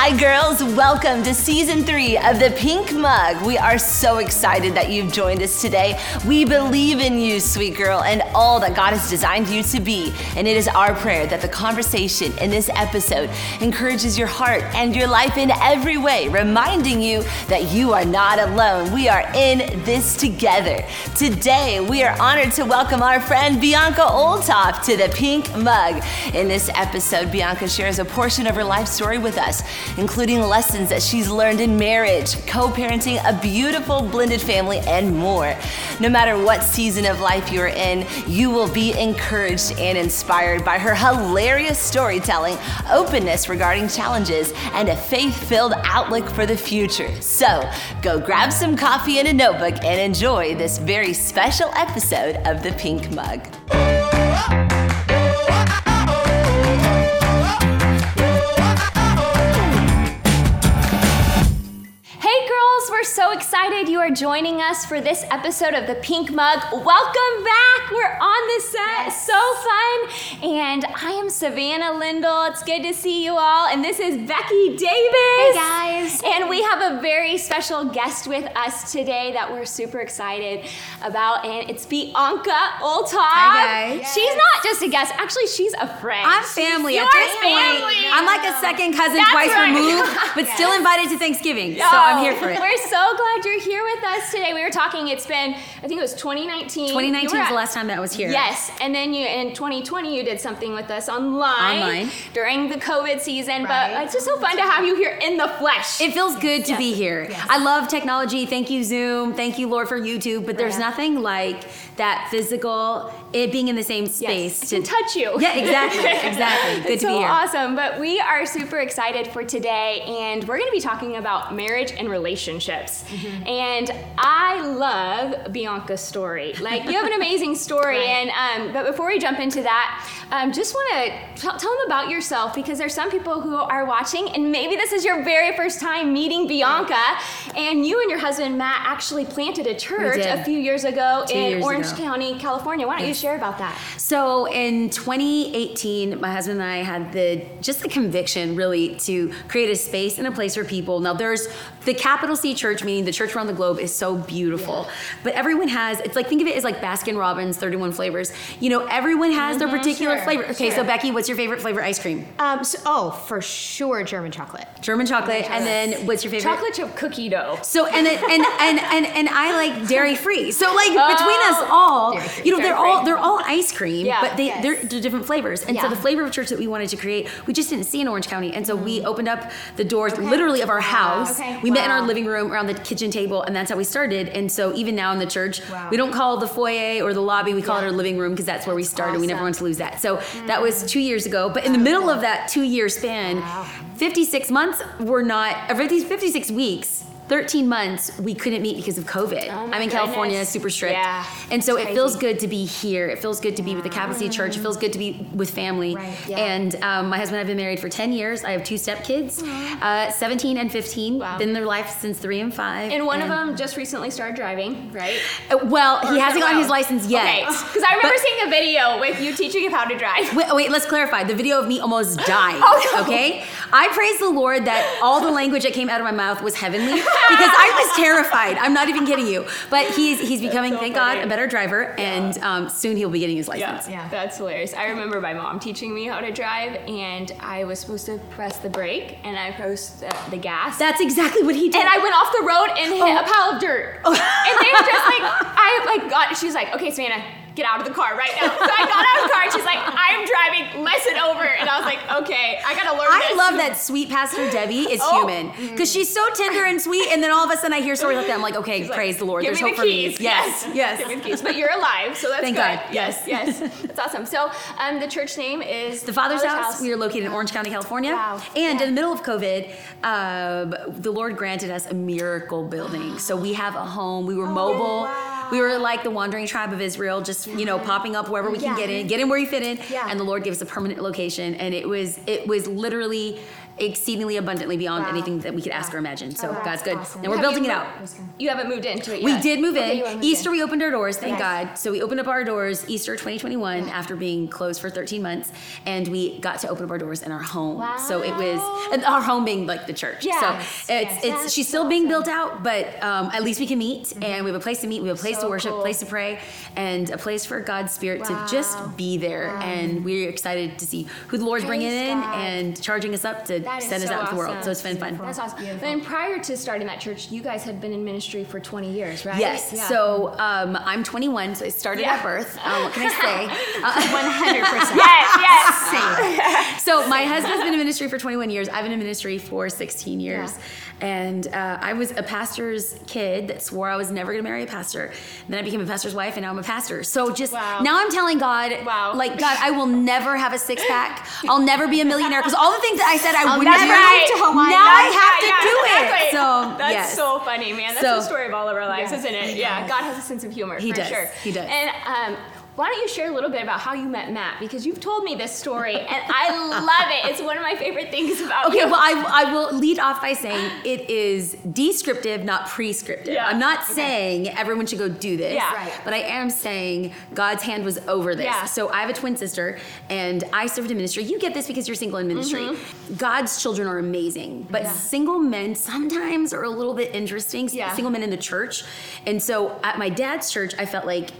Hi, girls. Welcome to season three of the Pink Mug. We are so excited that you've joined us today. We believe in you, sweet girl, and all that God has designed you to be. And it is our prayer that the conversation in this episode encourages your heart and your life in every way, reminding you that you are not alone. We are in this together. Today, we are honored to welcome our friend Bianca Olthoff to the Pink Mug. In this episode, Bianca shares a portion of her life story with us including lessons that she's learned in marriage, co parenting a beautiful blended family, and more. No matter what season of life you're in, you will be encouraged and inspired by her hilarious storytelling, openness regarding challenges, and a faith filled outlook for the future. So go grab some coffee and a notebook and enjoy this very special episode of The Pink Mug. So excited you are joining us for this episode of the Pink Mug. Welcome back. We're on the set. Yes. So fun. And I am Savannah Lindell. It's good to see you all. And this is Becky Davis. Hey guys. And we have a very special guest with us today that we're super excited about. And it's Bianca Olthoff. Hi guys. Yes. She's not just a guest. Actually, she's a friend. I'm family she's at this family. point. I'm like a second cousin That's twice right. removed, but yes. still invited to Thanksgiving. So I'm oh, here for it. We're so glad you're here with us today. We were talking, it's been, I think it was 2019. 2019 was the last time that I was here. Yes. And then you, in 2020, you did something with us online. Online. During the COVID season. Right. But it's just so fun to have you here in the flesh. It feels good to yes. be here. Yes. I love technology. Thank you, Zoom. Thank you, Lord, for YouTube. But there's yeah. nothing like that physical, it being in the same space. Yes. To touch you. Yeah, exactly. Exactly. Good it's to so be here. awesome. But we are super excited for today. And we're going to be talking about marriage and relationships. Mm-hmm. And I love Bianca's story. Like you have an amazing story, right. and um, but before we jump into that, um, just want to tell them about yourself because there's some people who are watching, and maybe this is your very first time meeting Bianca, and you and your husband Matt actually planted a church a few years ago Two in years Orange ago. County, California. Why don't yes. you share about that? So in 2018, my husband and I had the just the conviction really to create a space and a place for people. Now there's the capital C church, meaning the church around the globe is so beautiful. Yeah. But everyone has it's like think of it as like Baskin Robbins 31 flavors. You know, everyone has mm-hmm, their particular sure, flavor. Okay, sure. so Becky, what's your favorite flavor ice cream? Um, so, oh, for sure, German chocolate. German chocolate, and then what's your favorite? Chocolate chip cookie dough. So and then, and, and and and I like dairy free. So like Oh. between us all, you know, they're Dairy-free. all they're all ice cream, Yeah. but they Yes. they're, they're different flavors. And so Yeah. the flavor of church that we wanted to create, we just didn't see in Orange County, and so we opened up the doors literally of our house. Okay. We met in our Wow. living room around the kitchen table, and that's how we started. And so even now in the church, Wow. we don't call the foyer or the lobby, we call it our living room because that's where we started. We never awesome. want to lose that. So that was two years ago. But in the middle of that two year span, Wow. 56 months were not, or 50 56 weeks. 13 months we couldn't meet because of COVID. Oh I'm in California, super strict. Yeah, and so it feels good to be here. It feels good to be with the Capital Church. It feels good to be with family. Right, yeah. And um, my husband and I have been married for 10 years. I have two step kids, uh, 17 and 15. Wow. Been in their life since three and five. And one of them just recently started driving, right? Uh, well, Or he hasn't gotten his license yet. Okay, because I remember But- seeing a video with you teaching him how to drive. Wait, wait, let's clarify. The video of me almost dying. Oh, no. Okay? I praise the Lord that all the language that came out of my mouth was heavenly because I was terrified. I'm not even kidding you. But he's he's becoming, so thank funny. God, a better driver, and um, soon he'll be getting his license. Yeah. yeah, That's hilarious. I remember my mom teaching me how to drive, and I was supposed to press the brake, and I pressed the, the gas. That's exactly what he did. and I went off the road and hit Oh. a pile of dirt. And they were just like, I like got. She was like, "Okay, Savannah, get out of the car right now." So I got out of the car, and she's like, "I'm driving, listen over." And I was like, "Okay, I gotta learn I this." love that sweet Pastor Debbie is Oh. human because she's so tender and sweet, and then all of a sudden I hear stories like that. I'm like, okay, She's like, praise the Lord. There's me hope the for me. Yes, yes. Give me the keys. But you're alive, so that's Thank good. God. Yes, yes. That's awesome. So um, the church name is The Father's, House. We are located in Orange County, California. Wow. And Yeah. in the middle of COVID, um, the Lord granted us a miracle building. So we have a home. We were mobile. wow. We were like the wandering tribe of Israel, just you know, popping up wherever we can get in, get in where you fit in. Yeah. And the Lord gave us a permanent location. And it was it was literally exceedingly abundantly beyond Wow. anything that we could ask or imagine. So that's God's good, awesome. and we're Have building it mo- out. You haven't moved into it yet. We did move Okay, in. you haven't moved Easter, in. we opened our doors, thank Okay. God. So we opened up our doors Easter 2021 after being closed for 13 months, and we got to open up our doors in our home. So it was and our home being like the church. Yes, so it's yes. it's That's she's still being built out, but um, at least we can meet, and we have a place to meet, we have a place So to worship, cool. a place to pray, and a place for God's Spirit to just be there. And we're excited to see who the Lord's bringing Praise in God. and charging us up to That is send us so out into the world. awesome. So it's been fun. That's awesome. And prior to starting that church, you guys had been in ministry for 20 years, right? Yes. Yeah. So um, I'm 21, so I started Yeah. at birth. Um, what can I say? Uh, 100%. yes, yes. so my husband's been in ministry for 21 years. I've been in ministry for 16 years. And uh, I was a pastor's kid that swore I was never going to marry a pastor. Then I became a pastor's wife, and now I'm a pastor. So just Wow. now I'm telling God, Wow. like God, I will never have a six pack. I'll never be a millionaire because all the things that I said I wouldn't That's do. right. Hawaii. Now I have to yeah, do exactly. it. So That's yes. so funny, man. That's So- the story of all of our lives, Yeah. isn't it? Yeah, God has a sense of humor He for does. sure. He does. And um, why don't you share a little bit about how you met Matt? Because you've told me this story, and I love it. It's one of my favorite things about Okay, you. well, I, I will lead off by saying it is descriptive, not prescriptive. Yeah. I'm not saying everyone should go do this, Yeah. Right. but I am saying God's hand was over this. Yeah. So I have a twin sister, and I served in ministry. You get this because you're single in ministry. Mm-hmm. God's children are amazing, but single men sometimes are a little bit interesting. Yeah. Single men in the church, and so at my dad's church, I felt like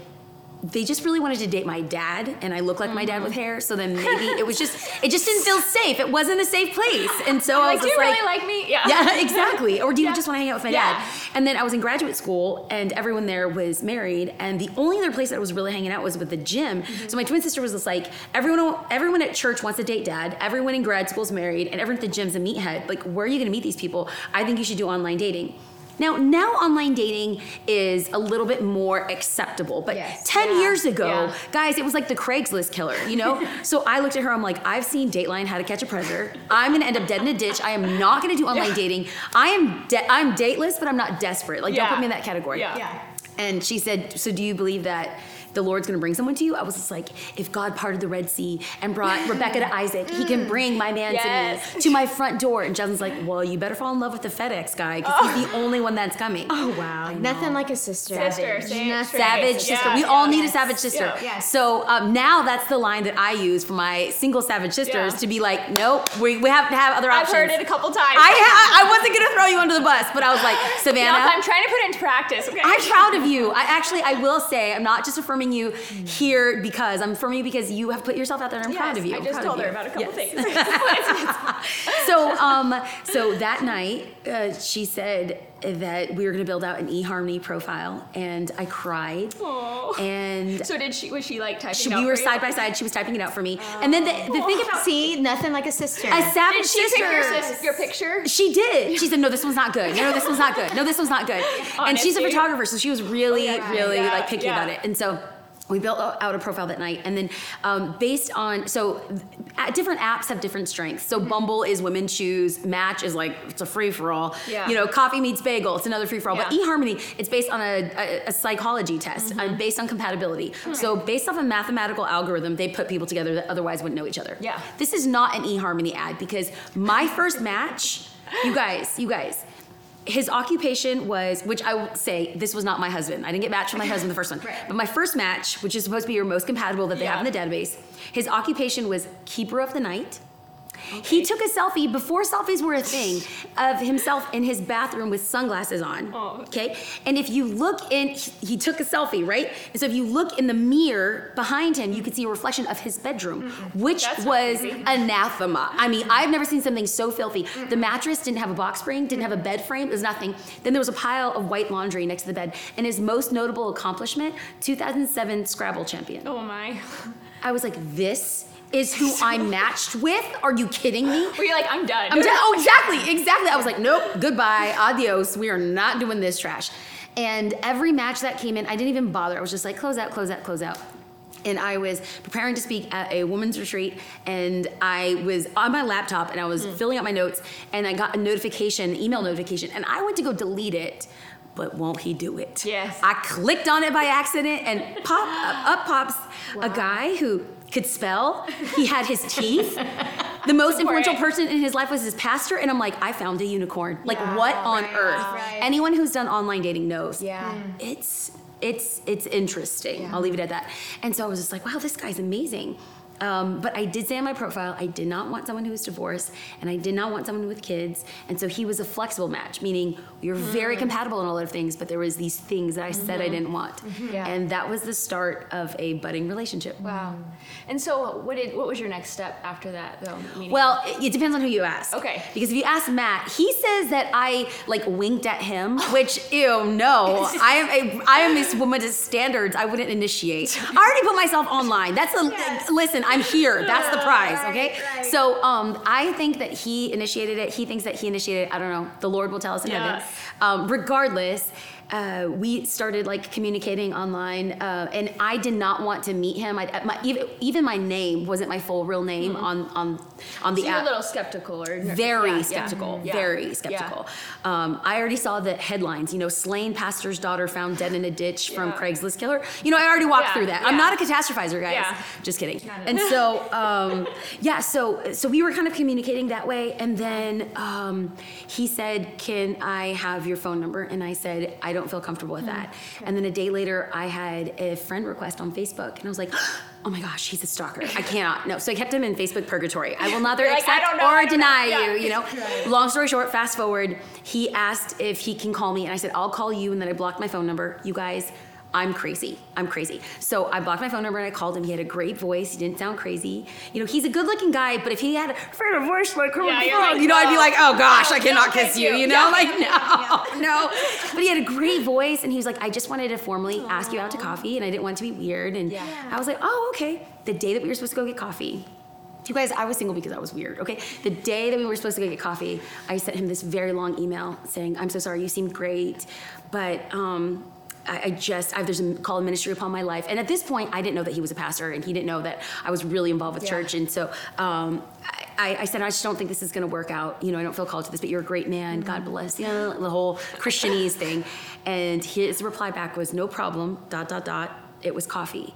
they just really wanted to date my dad and I look like my dad with Mm-hmm. hair. So then maybe it was just, it just didn't feel safe. It wasn't a safe place. And so I like, was do just you like, really like me? Yeah. yeah, exactly. Or do you Yeah. just want to hang out with my Yeah. dad? And then I was in graduate school and everyone there was married. And the only other place that I was really hanging out was with the gym. Mm-hmm. So my twin sister was just like, everyone, everyone at church wants to date dad. Everyone in grad school is married and everyone at the gym's a meathead. Like, where are you going to meet these people? I think you should do online dating. Now, now online dating is a little bit more acceptable, but Yes. 10 Yeah. years ago, Yeah. guys, it was like the Craigslist killer, you know? so I looked at her, I'm like, I've seen Dateline How to Catch a Predator. I'm gonna end up dead in a ditch. I am not gonna do online dating. I am de- I'm dateless, but I'm not desperate. Like, Yeah. don't put me in that category. Yeah. Yeah. And she said, So do you believe that the Lord's gonna bring someone to you? I was just like, if God parted the Red Sea and brought Rebecca to Isaac, he can bring my man Yes. to me, to my front door. And Jasmine's like, Well, you better fall in love with the FedEx guy, because he's the only one that's coming. Oh, wow. Nothing like a sister. Sister, say it Nothing- Savage Yeah, sister. We yeah, all need a savage sister. Yeah. Yes. So um, now that's the line that I use for my single savage sisters Yeah. to be like, nope, we, we have to have other options. I've heard it a couple times. I, ha- I wasn't gonna throw you under the bus, but I was like, Savannah. No, I'm trying to put it into practice. Okay. I'm proud of you. I actually, I will say, I'm not just affirming you here because I'm affirming you because you have put yourself out there. and I'm Yes, proud of you. I just told her you. about a couple Yes. things. So, um, so that night, uh, she said that we were going to build out an eHarmony profile, and I cried. Aw. And so did she? Was she like typing? she, it out we were for you? side by side. She was typing it out for me. And then the, the thing about See, nothing like a sister. a savage Did she sister. pick your, sis- your picture? She did. She said, "No, this one's not good. No, this one's not good. No, this one's not good." And she's a photographer, so she was really, oh, really Yeah, like picky yeah. about it. And so we built out a profile that night, and then um, based on so uh, different apps have different strengths. So Bumble is women choose, Match is like it's a free for all. Yeah. You know, Coffee meets Bagel, it's another free for all. yeah. But eHarmony, it's based on a, a, a psychology test, uh, based on compatibility. So based off a mathematical algorithm, they put people together that otherwise wouldn't know each other. Yeah. This is not an eHarmony ad because my first match, you guys, you guys, his occupation was, which I will say, this was not my husband. I didn't get matched with my husband the first one. But my first match, which is supposed to be your most compatible that they have in the database, his occupation was keeper of the night. He took a selfie before selfies were a thing of himself in his bathroom with sunglasses on. Oh. Okay? And if you look in, he took a selfie, right? And so if you look in the mirror behind him, you can see a reflection of his bedroom, mm-hmm. which That's was anathema. I mean, mm-hmm. I've never seen something so filthy. The mm-hmm. mattress didn't have a box spring, didn't have a bed frame, it was nothing. Then there was a pile of white laundry next to the bed. And his most notable accomplishment 2007 Scrabble champion. Oh my. I was like, this is who I'm matched with? Are you kidding me? Were you like, I'm done? I'm done. Oh, exactly, exactly. I was like, nope, goodbye, adios. We are not doing this trash. And every match that came in, I didn't even bother. I was just like, close out, close out, close out. And I was preparing to speak at a women's retreat, and I was on my laptop and I was mm. filling out my notes, and I got a notification, email notification, and I went to go delete it, but won't he do it? Yes. I clicked on it by accident, and pop up, up pops a guy who could spell. He had his teeth. the most influential person in his life was his pastor, and I'm like, I found a unicorn. Like, what on right, earth? right. Anyone who's done online dating knows. Yeah. It's it's it's interesting. I'll leave it at that. And so I was just like, wow, this guy's amazing. Um, but I did say on my profile, I did not want someone who was divorced, and I did not want someone with kids. And so he was a flexible match, meaning we very Mm. compatible in a lot of things, but there was these things that I said I didn't want, Mm-hmm. Yeah. and that was the start of a budding relationship. Wow. And so, what did what was your next step after that, though? Meaning- Well, it, it depends on who you ask. Okay. Because if you ask Matt, he says that I like winked at him, which ew, no. I am a I am this woman to standards. I wouldn't initiate. I already put myself online. That's a listen. I'm here. That's the prize. Okay. right. So um, I think that he initiated it. He thinks that he initiated. it. I don't know. The Lord will tell us in heaven. Um, regardless. Uh, we started like communicating online, uh, and I did not want to meet him. I, my, even even my name wasn't my full real name on on on the so you're app a little skeptical, or very Yeah, yeah. skeptical, Yeah. very Yeah. skeptical. Um, I already saw the headlines. You know, slain pastor's daughter found dead in a ditch from Craigslist killer. You know, I already walked Yeah, through that. I'm not a catastrophizer, guys. Yeah. Just kidding. And so, um, yeah, so so we were kind of communicating that way, and then um, he said, "Can I have your phone number?" And I said, "I don't feel comfortable with that." And then a day later, I had a friend request on Facebook, and I was like. Oh my gosh, he's a stalker. I cannot. No. So I kept him in Facebook purgatory. I will neither like, accept know, or deny Yeah. you, you know? Long story short, fast forward, he asked if he can call me, and I said, I'll call you, and then I blocked my phone number. You guys, I'm crazy. I'm crazy. So I blocked my phone number and I called him. He had a great voice. He didn't sound crazy. You know, he's a good looking guy, but if he had a of voice like, Yeah, you're like, you know, I'd be like, oh gosh, I cannot kiss you, you. know? Yeah. Like, no, no. But he had a great voice, and he was like, I just wanted to formally ask you out to coffee, and I didn't want to be weird. And I was like, oh, okay. The day that we were supposed to go get coffee, you guys, I was single because I was weird, okay? The day that we were supposed to go get coffee, I sent him this very long email saying, I'm so sorry, you seemed great, but um, I, I just, I, there's a call of ministry upon my life. And at this point, I didn't know that he was a pastor and he didn't know that I was really involved with church. And so um, I, I said, I just don't think this is gonna work out. You know, I don't feel called to this, but you're a great man. God bless, you know, the whole Christianese thing. And his reply back was, no problem, dot, dot, dot. It was coffee.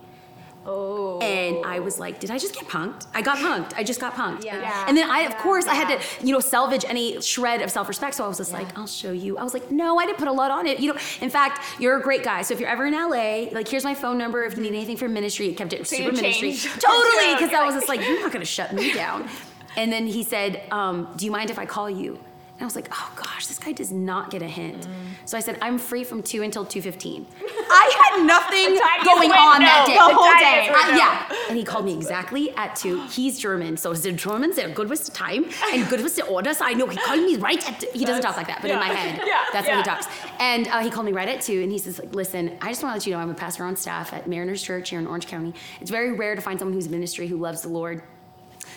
Oh. And I was like, did I just get punked? I got punked. I just got punked. Yeah. And then I, of course, I had to, you know, salvage any shred of self-respect. So I was just like, I'll show you. I was like, no, I didn't put a lot on it. You know, in fact, you're a great guy. So if you're ever in LA, like, here's my phone number. If you need anything for ministry, it kept it So you super ministry. Totally, because you're I was just like, you're not gonna shut me down. And then he said, um, do you mind if I call you? And I was like, oh gosh, this guy does not get a hint. So I said, I'm free from two until two fifteen. I had nothing going on that day. The whole day. I- yeah. And he called me exactly at two. He's German, so is the Germans are good with the time and good with the orders. I know he called me right at. He doesn't talk like that, but in my head, Yeah, that's how he talks. And uh, he called me right at two, and he says, like, "Listen, I just want to let you know I'm a pastor on staff at Mariners Church here in Orange County. It's very rare to find someone who's in ministry who loves the Lord.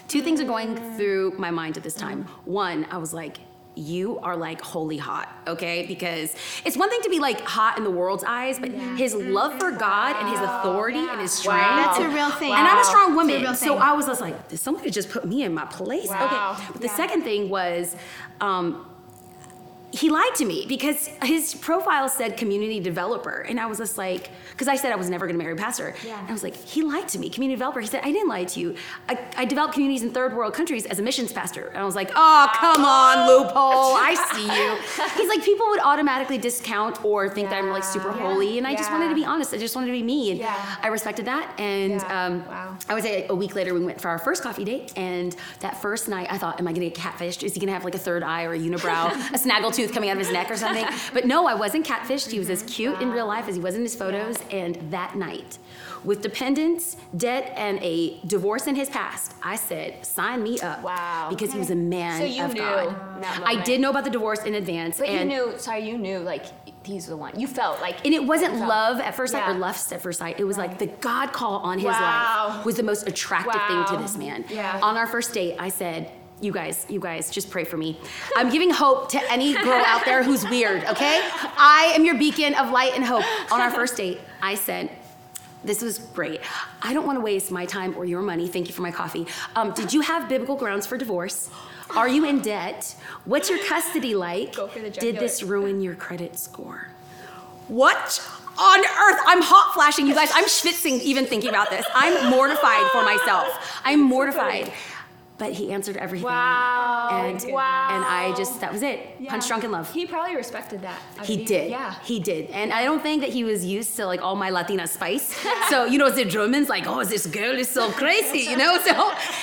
Two things are going through my mind at this time. One, I was like." You are like holy hot, okay? Because it's one thing to be like hot in the world's eyes, but his love for God and his authority and his strength. That's a real thing. And I'm a strong It's a woman, so. I was just like, "Did somebody just put me in my place?" Wow. Okay. But the second thing was, um, he lied to me because his profile said community developer, and I was just like, because I said I was never going to marry a pastor, Yeah. and I was like, he lied to me, community developer. He said I didn't lie to you. I, I developed communities in third world countries as a missions pastor, and I was like, oh come on, loophole, I see you. He's like, people would automatically discount or think that I'm like super Yeah. holy, and I just wanted to be honest. I just wanted to be me, and Yeah. I respected that. And Yeah. um, Wow. I would say a week later we went for our first coffee date, and that first night I thought, am I gonna get catfished? Is he gonna have like a third eye or a unibrow, a snaggletooth coming out of his neck or something? But no, I wasn't catfished. He was as cute in real life as he was in his photos. And that night, with dependents, debt, and a divorce in his past, I said, sign me up. Wow. Because he was a man So you of knew God. that I did know about the divorce in advance. But you knew. Sorry, you knew. Like he's the one. You felt like. and it wasn't love at first sight or lust at first sight. It was like the God call on his Wow. life was the most attractive thing to this man. Yeah. On our first date, I said, you guys, you guys, just pray for me. I'm giving hope to any girl out there who's weird, okay? I am your beacon of light and hope. On our first date, I said, this was great. I don't want to waste my time or your money. Thank you for my coffee. Um, did you have biblical grounds for divorce? Are you in debt? What's your custody like? Go for the Did this ruin your credit score? What on earth? I'm hot flashing, you guys. I'm schwitzing even thinking about this. I'm mortified for myself. I'm mortified. But he answered everything. Wow. And Wow. and I just that was it. Yeah. Punch drunk in love. He probably respected that. I He mean, did. Yeah. He did. And I don't think that he was used to like all my Latina spice. So, you know, as the Germans, like, oh, this girl is so crazy, you know? So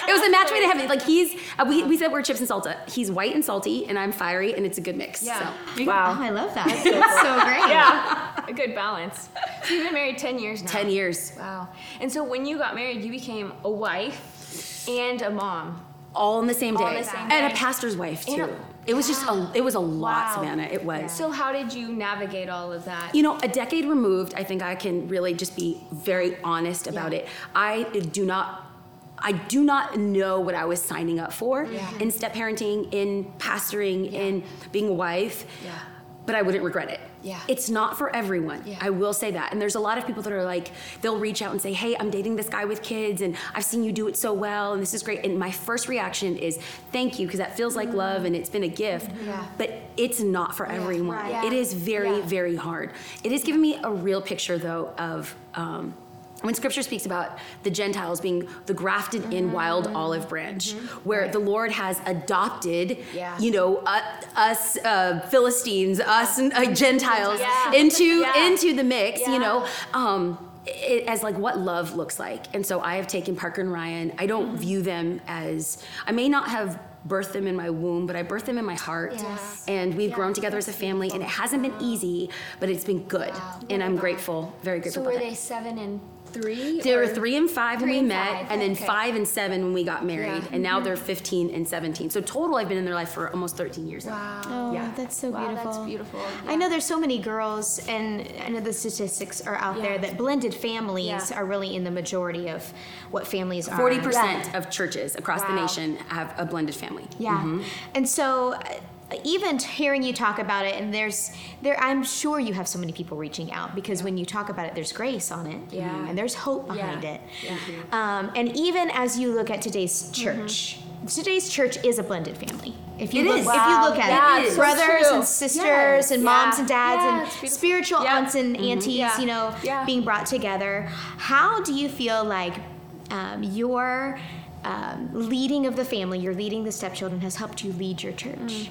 it was a match made in heaven. Like, he's, uh, we, we said we're chips and salsa. He's white and salty, and I'm fiery, and it's a good mix. Yeah. So, Oh, Wow. I love that. That's so great. Yeah. A good balance. So you've been married 10 years now. 10 years. Wow. And so when you got married, you became a wife and a mom. All in the same day. All the same and day. a pastor's wife, too. a- it was just a, it was a lot, Wow. Savannah. It was. So how did you navigate all of that? You know, a decade removed, I think I can really just be very honest about it. I do not. I do not know what I was signing up for in step parenting, in pastoring, in being a wife. Yeah. But I wouldn't regret it. Yeah. It's not for everyone. Yeah. I will say that. And there's a lot of people that are like, they'll reach out and say, Hey, I'm dating this guy with kids and I've seen you do it so well and this is great. And my first reaction is thank you, because that feels like love and it's been a gift. Mm-hmm. Yeah. But it's not for everyone. right. It is very, Yeah. very hard. It has given me a real picture, though, of um, when Scripture speaks about the Gentiles being the grafted in wild olive branch, where the Lord has adopted, Yeah. you know, uh, us uh, Philistines, us uh, Gentiles Yeah. into Yeah. into the mix, you know. Um, it, as like what love looks like, and so I have taken Parker and Ryan. I don't Mm-hmm. view them as I may not have birthed them in my womb, but I birthed them in my heart, Yes. and we've grown together as a family. And it hasn't been easy, but it's been good, and I'm grateful, very grateful. So were they seven and three? They were three and five when we and met, five, and then okay. five and seven when we got married, Yeah. Mm-hmm. and now they're 15 and 17. So total, I've been in their life for almost 13 years. now. Wow. Oh, Yeah. that's so Wow, beautiful. that's beautiful. I know there's so many girls, and I know the statistics are out Yeah. there that blended families Yeah. are really in the majority of what families are. 40% of churches across the Wow. nation have a blended family. Yeah. And so uh, even hearing you talk about it and there's there I'm sure you have so many people reaching out because when you talk about it there's grace on it Yeah. and there's hope behind Yeah. it. Yeah. Um, and even as you look at today's church, today's church is a blended family. If you It look, is. if you look at Yeah, it, so brothers true. and sisters Yes. and Yeah. moms and dads Yeah, and spiritual Yeah. aunts and aunties, Yeah. you know, Yeah. being brought together. How do you feel like um, your um, leading of the family, your leading the stepchildren, has helped you lead your church?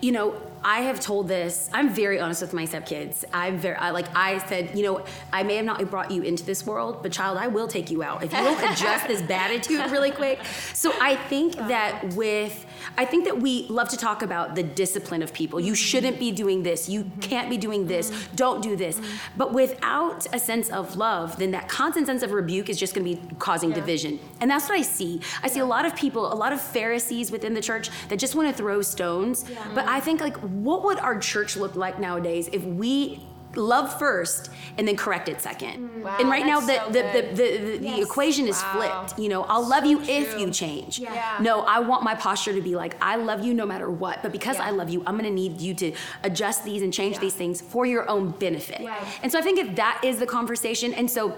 You know, I have told this. I'm very honest with my stepkids. I'm very I, like I said. You know, I may have not brought you into this world, but child, I will take you out if you don't adjust this bad attitude really quick. So I think that with, I think that we love to talk about the discipline of people. You shouldn't be doing this. You can't be doing this. Don't do this. But without a sense of love, then that constant sense of rebuke is just going to be causing division. And that's what I see. I see a lot of people, a lot of Pharisees within the church that just want to throw stones. But I think like, what would our church look like nowadays if we love first and then correct it second? Wow, and right now the so the, the, good. the, the, the equation is Wow. flipped. You know, I'll love you if you change. Yeah. No, I want my posture to be like, I love you no matter what. But because Yeah. I love you, I'm gonna need you to adjust these and change these things for your own benefit. Right. And so I think if that is the conversation, and so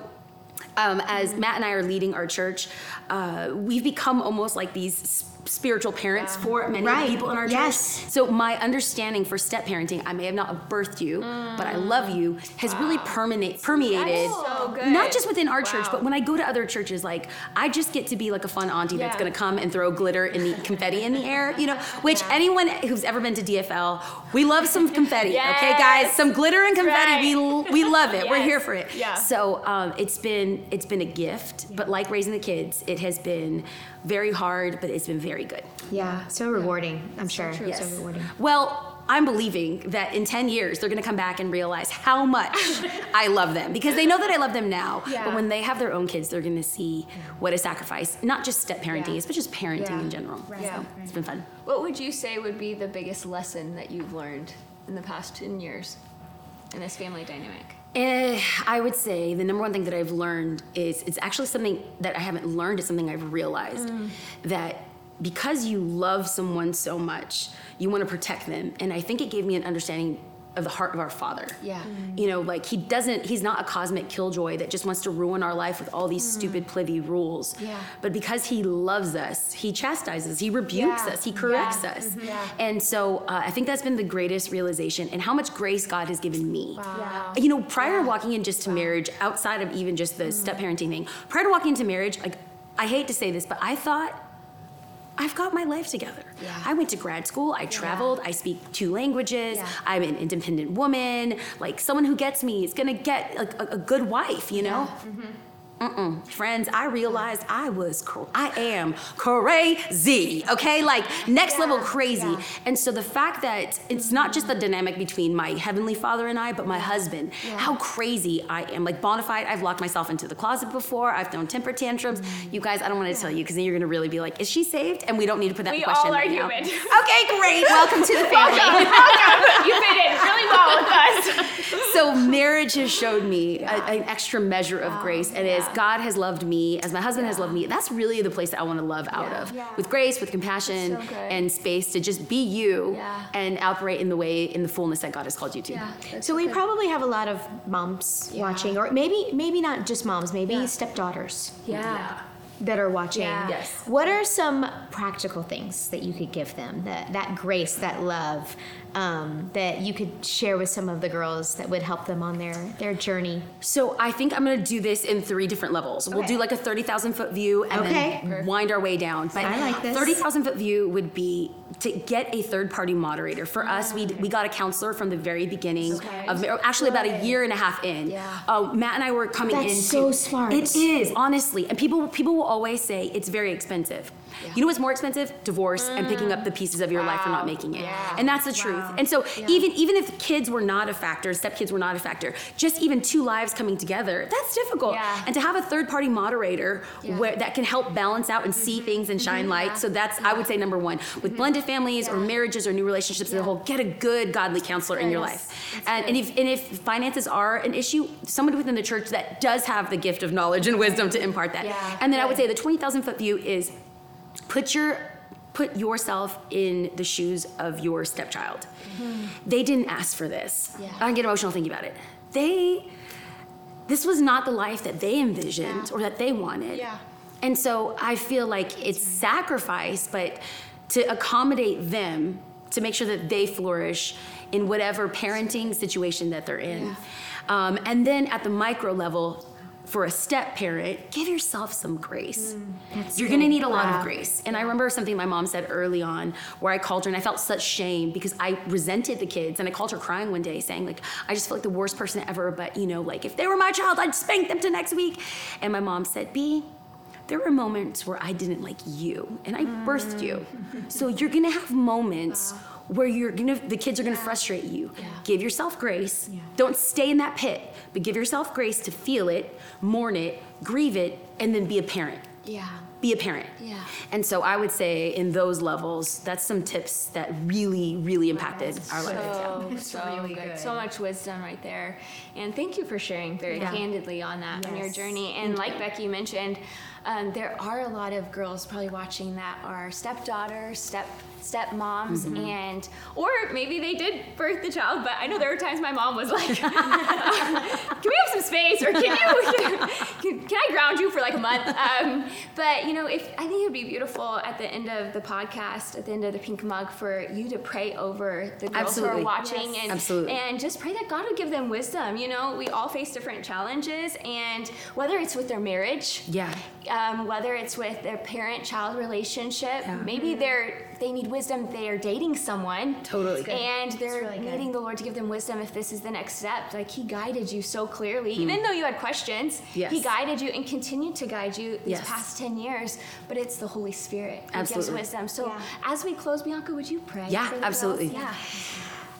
um, as Matt and I are leading our church, uh, we've become almost like these s- spiritual parents for many Right. people in our Yes. church. So my understanding for step parenting, I may have not birthed you, but I love you, has really permeate, permeated, so good. not just within our church, but when I go to other churches, like I just get to be like a fun auntie that's gonna come and throw glitter and the confetti in the air, you know. Which anyone who's ever been to DFL, we love some confetti, okay, guys? Some glitter and confetti, Right. we we love it. We're here for it. Yeah. So um, it's been it's been a gift, but like raising the kids, it has been very hard, but it's been very good. Yeah, so rewarding. I'm sure. true. So rewarding. Well, I'm believing that in 10 years they're going to come back and realize how much I love them because they know that I love them now. Yeah. But when they have their own kids, they're going to see what a sacrifice, not just step parenting Yeah. is, but just parenting Yeah. in general. Yeah. So it's been fun. What would you say would be the biggest lesson that you've learned in the past 10 years in this family dynamic? Eh, I would say the number one thing that I've learned is it's actually something that I haven't learned, it's something I've realized that because you love someone so much, you want to protect them. And I think it gave me an understanding of the heart of our Father. Yeah. You know, like he doesn't, he's not a cosmic killjoy that just wants to ruin our life with all these stupid, plivy rules. Yeah. But because he loves us, he chastises, he rebukes Yeah. us, he corrects Yeah. us. Yeah. And so uh, I think that's been the greatest realization and how much grace God has given me. Wow. You know, prior to walking in just to marriage, outside of even just the Mm-hmm. step parenting thing, prior to walking into marriage, like I hate to say this, but I thought I've got my life together. I went to grad school, I traveled, I speak two languages, Yeah. I'm an independent woman. Like someone who gets me is gonna get like a, a good wife, you know? Mm-hmm. Mm-mm. Friends, I realized I was, cr- I am crazy, okay? Like next level crazy. And so the fact that it's not just the dynamic between my heavenly father and I, but my husband, how crazy I am. Like bona fide, I've locked myself into the closet before, I've thrown temper tantrums. Mm. You guys, I don't wanna tell you because then you're gonna really be like, is she saved? And we don't need to put that We question all are right now. human. Okay, great. Welcome to the family. you fit in really well with us. so marriage has showed me a, an extra measure of grace and as god has loved me as my husband has loved me. That's really the place that i want to love out of. Yeah. with grace with compassion so and space to just be you Yeah. and operate in the way in the fullness that god has called you to. So we probably have a lot of moms watching, or maybe maybe not just moms, maybe stepdaughters. Yeah. That are watching. Yeah. Yes. What are some practical things that you could give them? That that grace, that love, um, that you could share with some of the girls that would help them on their their journey. so i think i'm going to do this in three different levels we'll do like a 30000 foot view and Okay. then wind our way down but I like this. 30000 foot view would be to get a third party moderator for us we, we got a counselor from the very beginning Okay. of actually about a year and a half in Yeah. uh, matt and i were coming in. That's into so smart. it is honestly and people people will always say it's very expensive you know what's more expensive? Divorce and picking up the pieces of your life for not making it. And that's the truth. And so even even if kids were not a factor stepkids were not a factor just even two lives coming together that's difficult. Yeah. and to have a third party moderator where that can help balance out and see things and shine light. So that's i would say number one. With blended families or marriages or new relationships as a whole get a good godly counselor in your life. And, and if and if finances are an issue someone within the church that does have the gift of knowledge and wisdom to impart that. Yeah. and then i would say the 20000 foot view is put your put yourself in the shoes of your stepchild. They didn't ask for this. I get emotional thinking about it. They this was not the life that they envisioned or that they wanted. Yeah. and so i feel like it's sacrifice but to accommodate them to make sure that they flourish in whatever parenting situation that they're in. Um, and then at the micro level for a step parent give yourself some grace. Mm, you're gonna need a lot of grace. And i remember something my mom said early on where i called her and i felt such shame because i resented the kids. And i called her crying one day saying like i just feel like the worst person ever but you know like if they were my child i'd spank them to next week. And my mom said b there were moments where I didn't like you and I mm. birthed you. So you're gonna have moments where you're gonna the kids are gonna frustrate you. Give yourself grace. Don't stay in that pit, but give yourself grace to feel it, mourn it, grieve it, and then be a parent. Yeah. Be a parent. Yeah. And so I would say in those levels, that's some tips that really, really impacted our lives. So, so good. So much wisdom right there. And thank you for sharing very candidly on that on your journey. And like Becky mentioned, um, there are a lot of girls probably watching that are stepdaughters, step stepmoms, and or maybe they did birth the child. But I know there were times my mom was like, "Can we have some space?" or "Can you can, can I ground you for like a month?" Um, but you know, if I think it would be beautiful at the end of the podcast, at the end of the Pink Mug, for you to pray over the girls who are watching and Absolutely. and just pray that God would give them wisdom. You know, we all face different challenges, and whether it's with their marriage, Yeah. Um, whether it's with their parent-child relationship, maybe they're they need wisdom. They are dating someone, Totally. and they're really good. needing the Lord to give them wisdom if this is the next step. Like He guided you so clearly, even though you had questions. Yes. He guided you and continued to guide you these Yes. past ten years. But it's the Holy Spirit who gives wisdom. So Yeah. as we close, Bianca, would you pray? Yeah, for the girls? absolutely. Yeah.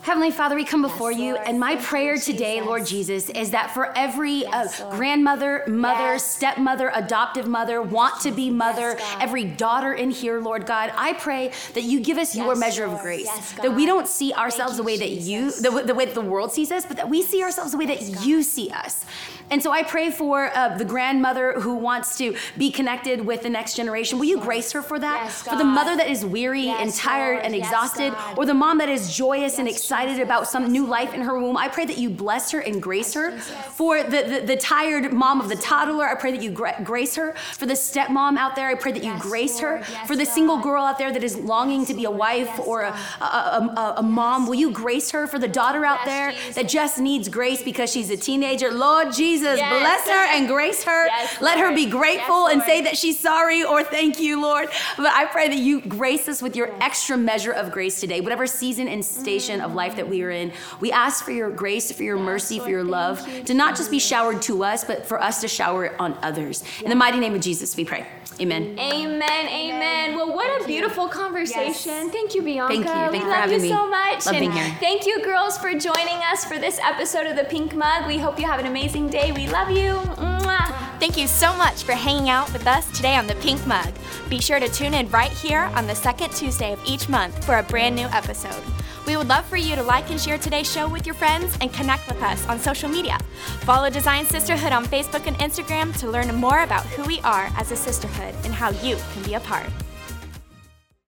Heavenly Father, we come before you, and my Thank you, prayer today, Jesus. Lord Jesus, is that for every Yes, uh, grandmother, mother, Yes. stepmother, adoptive mother, want to be mother, God. every daughter in here, Lord God, I pray that you give us your Yes, measure of grace. Yes, that we don't see ourselves the you, way that you, the, the way that the world sees us, but that we see ourselves the way that you see us. And so I pray for uh, the grandmother who wants to be connected with the next generation. Will you grace her for that? Yes, for the mother that is weary and tired Lord. and exhausted, God. or the mom that is joyous and excited excited about some new life in her womb. I pray that you bless her and grace her. For the, the, the tired mom of the toddler, I pray that you gra- grace her. For the stepmom out there, I pray that you grace her. For the single girl out there that is longing to be a wife or a, a, a, a mom, will you grace her? For the daughter out there that just needs grace because she's a teenager, Lord Jesus, bless her and grace her. Let her be grateful and say that she's sorry or thank you, Lord. But I pray that you grace us with your extra measure of grace today, whatever season and station of life that we are in. We ask for your grace, for your mercy, for your love, to not just be showered to us, but for us to shower it on others. In the mighty name of Jesus, we pray. Amen. Amen, amen. Well, what a beautiful conversation. Thank you, Bianca. Thank you. Thank we you for love having you me. so much. Love and being here. thank you, girls, for joining us for this episode of the Pink Mug. We hope you have an amazing day. We love you. Mwah. Thank you so much for hanging out with us today on the Pink Mug. Be sure to tune in right here on the second Tuesday of each month for a brand new episode. We would love for you to like and share today's show with your friends and connect with us on social media. Follow Design Sisterhood on Facebook and Instagram to learn more about who we are as a sisterhood and how you can be a part.